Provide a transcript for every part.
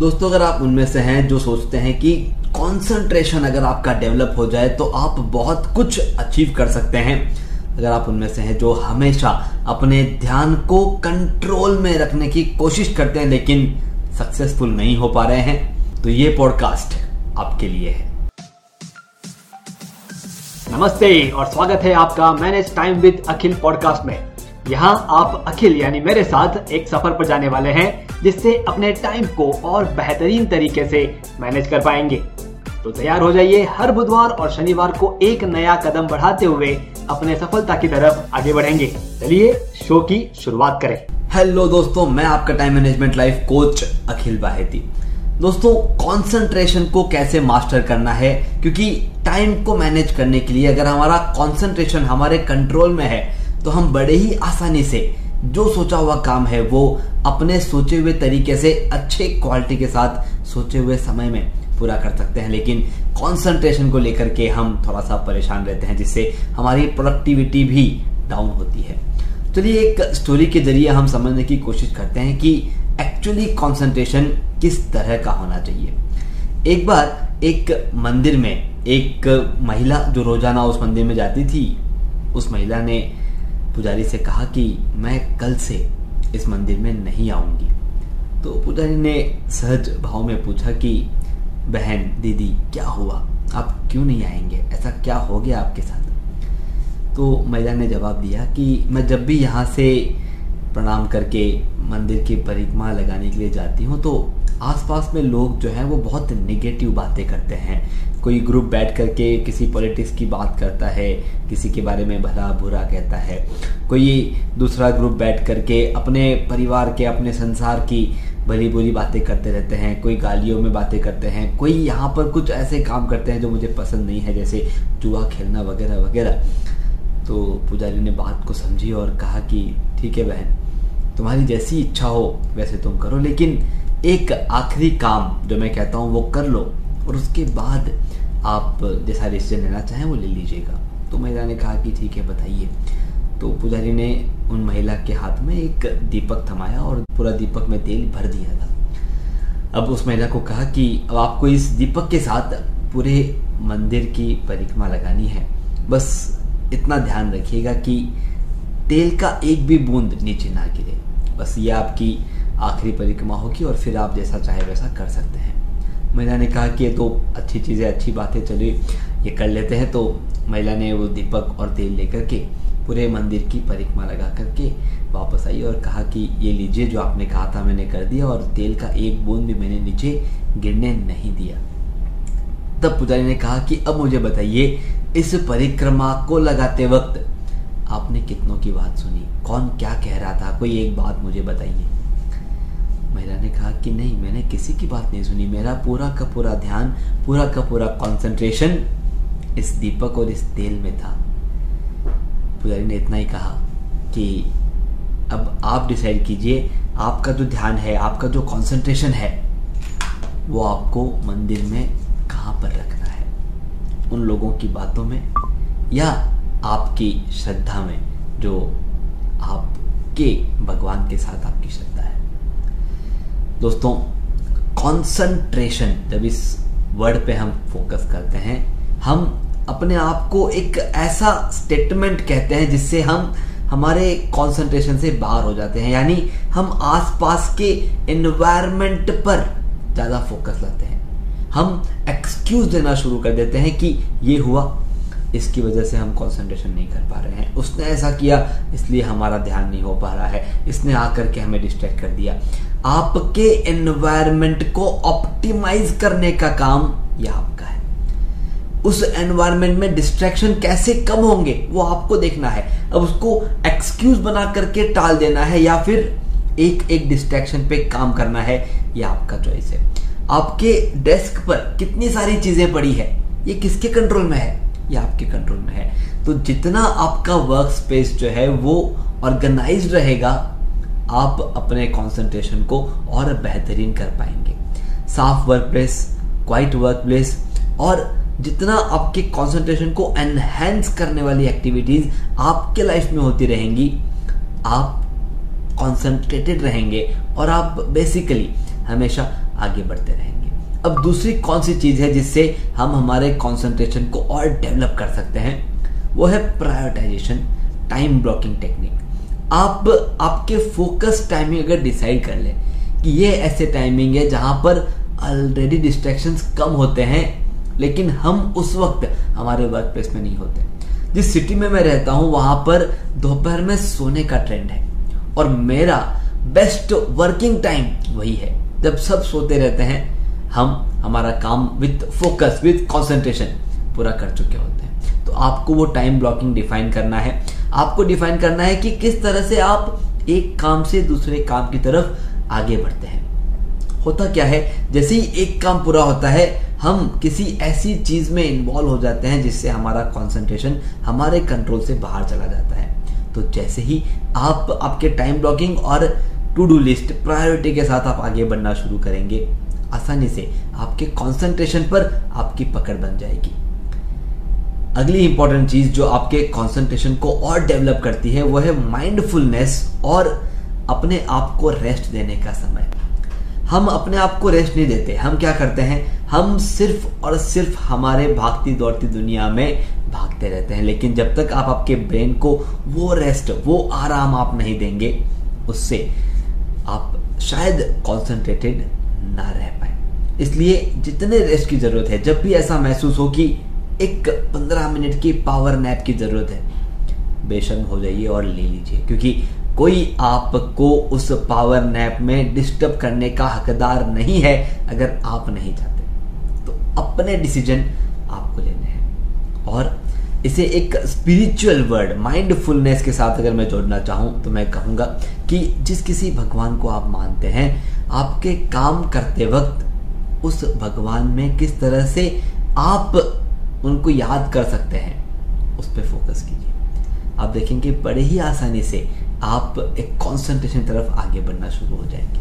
दोस्तों, अगर आप उनमें से हैं जो सोचते हैं कि कंसंट्रेशन अगर आपका डेवलप हो जाए तो आप बहुत कुछ अचीव कर सकते हैं। अगर आप उनमें से हैं जो हमेशा अपने ध्यान को कंट्रोल में रखने की कोशिश करते हैं, लेकिन सक्सेसफुल नहीं हो पा रहे हैं तो ये पॉडकास्ट आपके लिए है। नमस्ते और स्वागत है आपका manage time with Akhil podcast में। यहाँ आप अखिल, यानी मेरे साथ, एक सफ़र पर जाने वाले हैं। जिससे अपने टाइम को और बेहतरीन तरीके से मैनेज कर पाएँगे। तो तैयार हो जाइए हर बुधवार और शनिवार को एक नया कदम बढ़ाते हुए अपने सफलता की तरफ़ आगे बढ़ेंगे। चलिए शो की शुरुआत करें। हेलो दोस्तों, मैं आपका time management life coach Akhil Baheti. दोस्तों कंसंट्रेशन को कैसे मास्टर करना है? क्योंकि टाइम को मैनेज करने के लिए अगर हमारा कंसंट्रेशन हमारे कंट्रोल में है तो हम बड़े ही आसानी से जो सोचा हुआ काम है वो अपने सोचे हुए तरीके से, अच्छे क्वालिटी के साथ सोचे हुए समय में पूरा कर सकते हैं। लेकिन कंसंट्रेशन को लेकर के हम थोड़ा सा परेशान रहते हैं, जिससे हमारी प्रोडक्टिविटी भी डाउन होती है। चलिए, एक स्टोरी के ज़रिए हम समझने की कोशिश करते हैं कि एक्चुअली कंसंट्रेशन किस तरह का होना चाहिए। एक बार एक मंदिर में एक महिला जो रोज़ाना उस मंदिर में जाती थी, उस महिला ने पुजारी से कहा कि, मैं कल से इस मंदिर में नहीं आऊँगी। तो पुजारी ने सहज भाव में पूछा कि, बहन, दीदी, क्या हुआ? आप क्यों नहीं आएँगे? ऐसा क्या हो गया आपके साथ? तो महिला ने जवाब दिया कि, मैं जब भी यहाँ से प्रणाम करके मंदिर की परिक्रमा लगाने के लिए जाती हूँ तो आसपास में लोग जो हैं वो बहुत निगेटिव बातें करते हैं। कोई ग्रुप बैठ करके किसी पॉलिटिक्स की बात करता है, किसी के बारे में भला बुरा कहता है। कोई दूसरा ग्रुप बैठ करके अपने परिवार के, अपने संसार की भली बुरी बातें करते रहते हैं, कोई गालियों में बातें करते हैं, कोई यहाँ पर कुछ ऐसे काम करते हैं जो मुझे पसंद नहीं है, जैसे जुआ खेलना वगैरह वगैरह। तो पुजारी ने बात को समझी और कहा कि, ठीक है बहन, तुम्हारी जैसी इच्छा हो, वैसे तुम करो, लेकिन एक आखिरी काम जो मैं कहता हूँ, वो कर लो, और उसके बाद आप जैसा डिसीज़न लेना चाहें, वो ले लीजिएगा। तो महिला ने कहा कि ठीक है, बताइए। तो पुजारी ने उन महिला के हाथ में एक दीपक थमाया और पूरा दीपक में तेल भर दिया था। अब उस महिला को कहा कि, अब आपको इस दीपक के साथ पूरे मंदिर की परिक्रमा लगानी है। बस इतना ध्यान रखिएगा कि तेल का एक भी बूंद नीचे ना गिरे। बस ये आपकी आखिरी परिक्रमा होगी और फिर आप जैसा चाहे वैसा कर सकते हैं। महिला ने कहा कि ये तो अच्छी चीज़ें, अच्छी बातें, चलिए, ये कर लेते हैं। तो महिला ने वो दीपक और तेल लेकर के पूरे मंदिर की परिक्रमा लगा करके वापस आई और कहा कि ये लीजिए, जो आपने कहा था मैंने कर दिया और तेल का एक बूंद भी मैंने नीचे गिरने नहीं दिया। तब पुजारी ने कहा कि अब मुझे बताइए, इस परिक्रमा को लगाते वक्त आपने कितनों की बात सुनी? कौन क्या कह रहा था? कोई एक बात मुझे बताइए। महिला ने कहा कि नहीं, मैंने किसी की बात नहीं सुनी। मेरा पूरा का पूरा ध्यान, पूरा का पूरा कंसंट्रेशन इस दीपक और इस तेल में था। पुजारी ने इतना ही कहा कि अब आप डिसाइड कीजिए, आपका जो ध्यान है, आपका जो कंसंट्रेशन है, वो आपको मंदिर में कहाँ पर रखना है? उन लोगों की बातों में या आपकी श्रद्धा में, जो आपके भगवान के साथ आपकी श्रद्धा दोस्तों कंसंट्रेशन जब इस वर्ड पे हम फोकस करते हैं, हम अपने आप को एक ऐसा स्टेटमेंट कहते हैं जिससे हम हमारे कंसंट्रेशन से बाहर हो जाते हैं, यानी हम आसपास के एनवायरनमेंट पर ज़्यादा फोकस लाते हैं। हम एक्सक्यूज देना शुरू कर देते हैं कि ये हुआ, इसकी वजह से हम कंसंट्रेशन नहीं कर पा रहे हैं। उसने ऐसा किया, इसलिए हमारा ध्यान नहीं हो पा रहा है। इसने आकर के हमें डिस्ट्रैक्ट कर दिया। आपके एनवायरमेंट को ऑप्टिमाइज करने का काम यह आपका है। उस एनवायरमेंट में डिस्ट्रैक्शन कैसे कम होंगे, वो आपको देखना है। अब उसको एक्सक्यूज बना करके टाल देना है या फिर एक एक डिस्ट्रैक्शन पे काम करना है ये आपका चॉइस है। आपके डेस्क पर कितनी सारी चीज़ें पड़ी है, ये किसके कंट्रोल में है? ये आपके कंट्रोल में है। तो जितना आपका वर्क स्पेस जो है, वो ऑर्गेनाइज रहेगा आप अपने कंसंट्रेशन को और बेहतरीन कर पाएँगे। साफ़ work place quiet work place और जितना आपके कंसंट्रेशन को एनहेंस करने वाली एक्टिविटीज़ आपके लाइफ में होती रहेंगी, आप कॉन्सेंट्रेटेड रहेंगे और आप बेसिकली हमेशा आगे बढ़ते रहेंगे। अब दूसरी कौन सी चीज़ है जिससे हम हमारे कॉन्सेंट्रेशन को और डेवलप कर सकते हैं? वो है प्रायोरिटाइजेशन टाइम ब्लॉकिंग टेक्निक आप आपके फोकस टाइमिंग अगर डिसाइड कर ले कि ये ऐसे टाइमिंग है जहाँ पर ऑलरेडी डिस्ट्रैक्शंस कम होते हैं, लेकिन हम उस वक्त हमारे वर्क प्लेस में नहीं होते। जिस सिटी में मैं रहता हूँ, वहाँ पर दोपहर में सोने का ट्रेंड है और मेरा बेस्ट वर्किंग टाइम वही है। जब सब सोते रहते हैं, हम, हमारा काम विथ फोकस विथ कॉन्सेंट्रेशन पूरा कर चुके होते हैं। तो आपको वो टाइम ब्लॉकिंग डिफाइन करना है। आपको डिफाइन करना है कि किस तरह से आप एक काम से दूसरे काम की तरफ़ आगे बढ़ते हैं। होता क्या है? जैसे ही एक काम पूरा होता है, हम किसी ऐसी चीज़ में इन्वॉल्व हो जाते हैं जिससे हमारा कंसंट्रेशन हमारे कंट्रोल से बाहर चला जाता है। तो जैसे ही आप, आपके टाइम ब्लॉकिंग और टू डू लिस्ट प्रायोरिटी के साथ आप आगे बढ़ना शुरू करेंगे, आसानी से आपके कंसंट्रेशन पर आपकी पकड़ बन जाएगी। अगली इंपॉर्टेंट चीज़ जो आपके कंसंट्रेशन को और डेवलप करती है, वो है माइंडफुलनेस और अपने आप को रेस्ट देने का समय। हम अपने आप को रेस्ट नहीं देते। हम क्या करते हैं? हम सिर्फ़ और सिर्फ़ हमारे भागती दौड़ती दुनिया में भागते रहते हैं। लेकिन जब तक आप आपके ब्रेन को वो रेस्ट वो आराम आप नहीं देंगे, उससे आप शायद कॉन्सेंट्रेटेड ना रह पाए। इसलिए जितने रेस्ट की ज़रूरत है, जब भी ऐसा महसूस हो कि एक पंद्रह मिनट की पावर नैप की ज़रूरत है। बेशर्म हो जाइए और ले लीजिए, क्योंकि कोई आपको उस पावर नैप में डिस्टर्ब करने का हकदार नहीं है अगर आप नहीं चाहते। तो अपने डिसीज़न आपको लेने हैं। और इसे एक स्पिरिचुअल वर्ड माइंडफुलनेस के साथ अगर मैं जोड़ना चाहूँ तो मैं कहूँगा कि जिस किसी भगवान को आप मानते हैं, आपके काम करते वक्त उस भगवान में किस तरह से आप उनको याद कर सकते हैं। उस पर फोकस कीजिए। आप देखेंगे बड़े ही आसानी से आप एक कॉन्सेंट्रेशन तरफ़ आगे बढ़ना शुरू हो जाएँगे।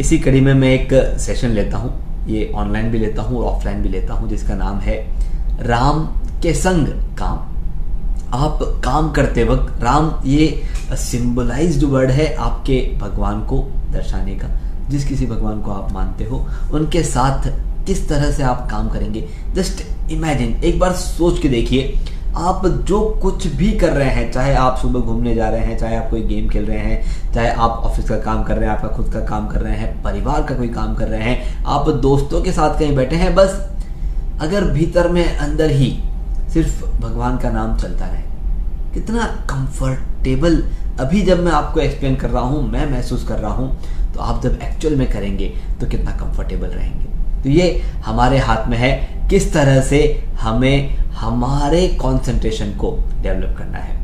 इसी कड़ी में मैं एक सेशन लेता हूँ। ये ऑनलाइन भी लेता हूँ और ऑफलाइन भी लेता हूँ, जिसका नाम है राम के संग काम। आप काम करते वक्त राम ये सिंबलाइज्ड वर्ड है आपके भगवान को दर्शाने का। जिस किसी भगवान को आप मानते हो, उनके साथ किस तरह से आप काम करेंगे? जस्ट इमेजिन एक बार सोच के देखिए, आप जो कुछ भी कर रहे हैं, चाहे आप सुबह घूमने जा रहे हैं, चाहे आप कोई गेम खेल रहे हैं, चाहे आप ऑफ़िस का काम कर रहे हैं, आपका खुद का काम कर रहे हैं, परिवार का कोई काम कर रहे हैं, आप दोस्तों के साथ कहीं बैठे हैं, बस अगर भीतर में अंदर ही सिर्फ़ भगवान का नाम चलता रहे। कितना कंफर्टेबल अभी जब मैं आपको एक्सप्लेन कर रहा हूँ, मैं महसूस कर रहा हूँ तो आप जब एक्चुअल में करेंगे तो कितना कंफर्टेबल रहेंगे। तो ये हमारे हाथ में है। किस तरह से हमें हमारे कंसंट्रेशन को डेवलप करना है?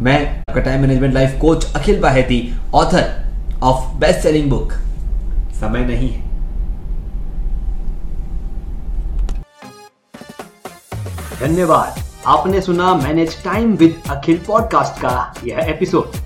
मैं आपका time management life coach Akhil Baheti author of best selling book समय नहीं है। धन्यवाद। आपने सुना manage time with Akhil podcast का यह एपिसोड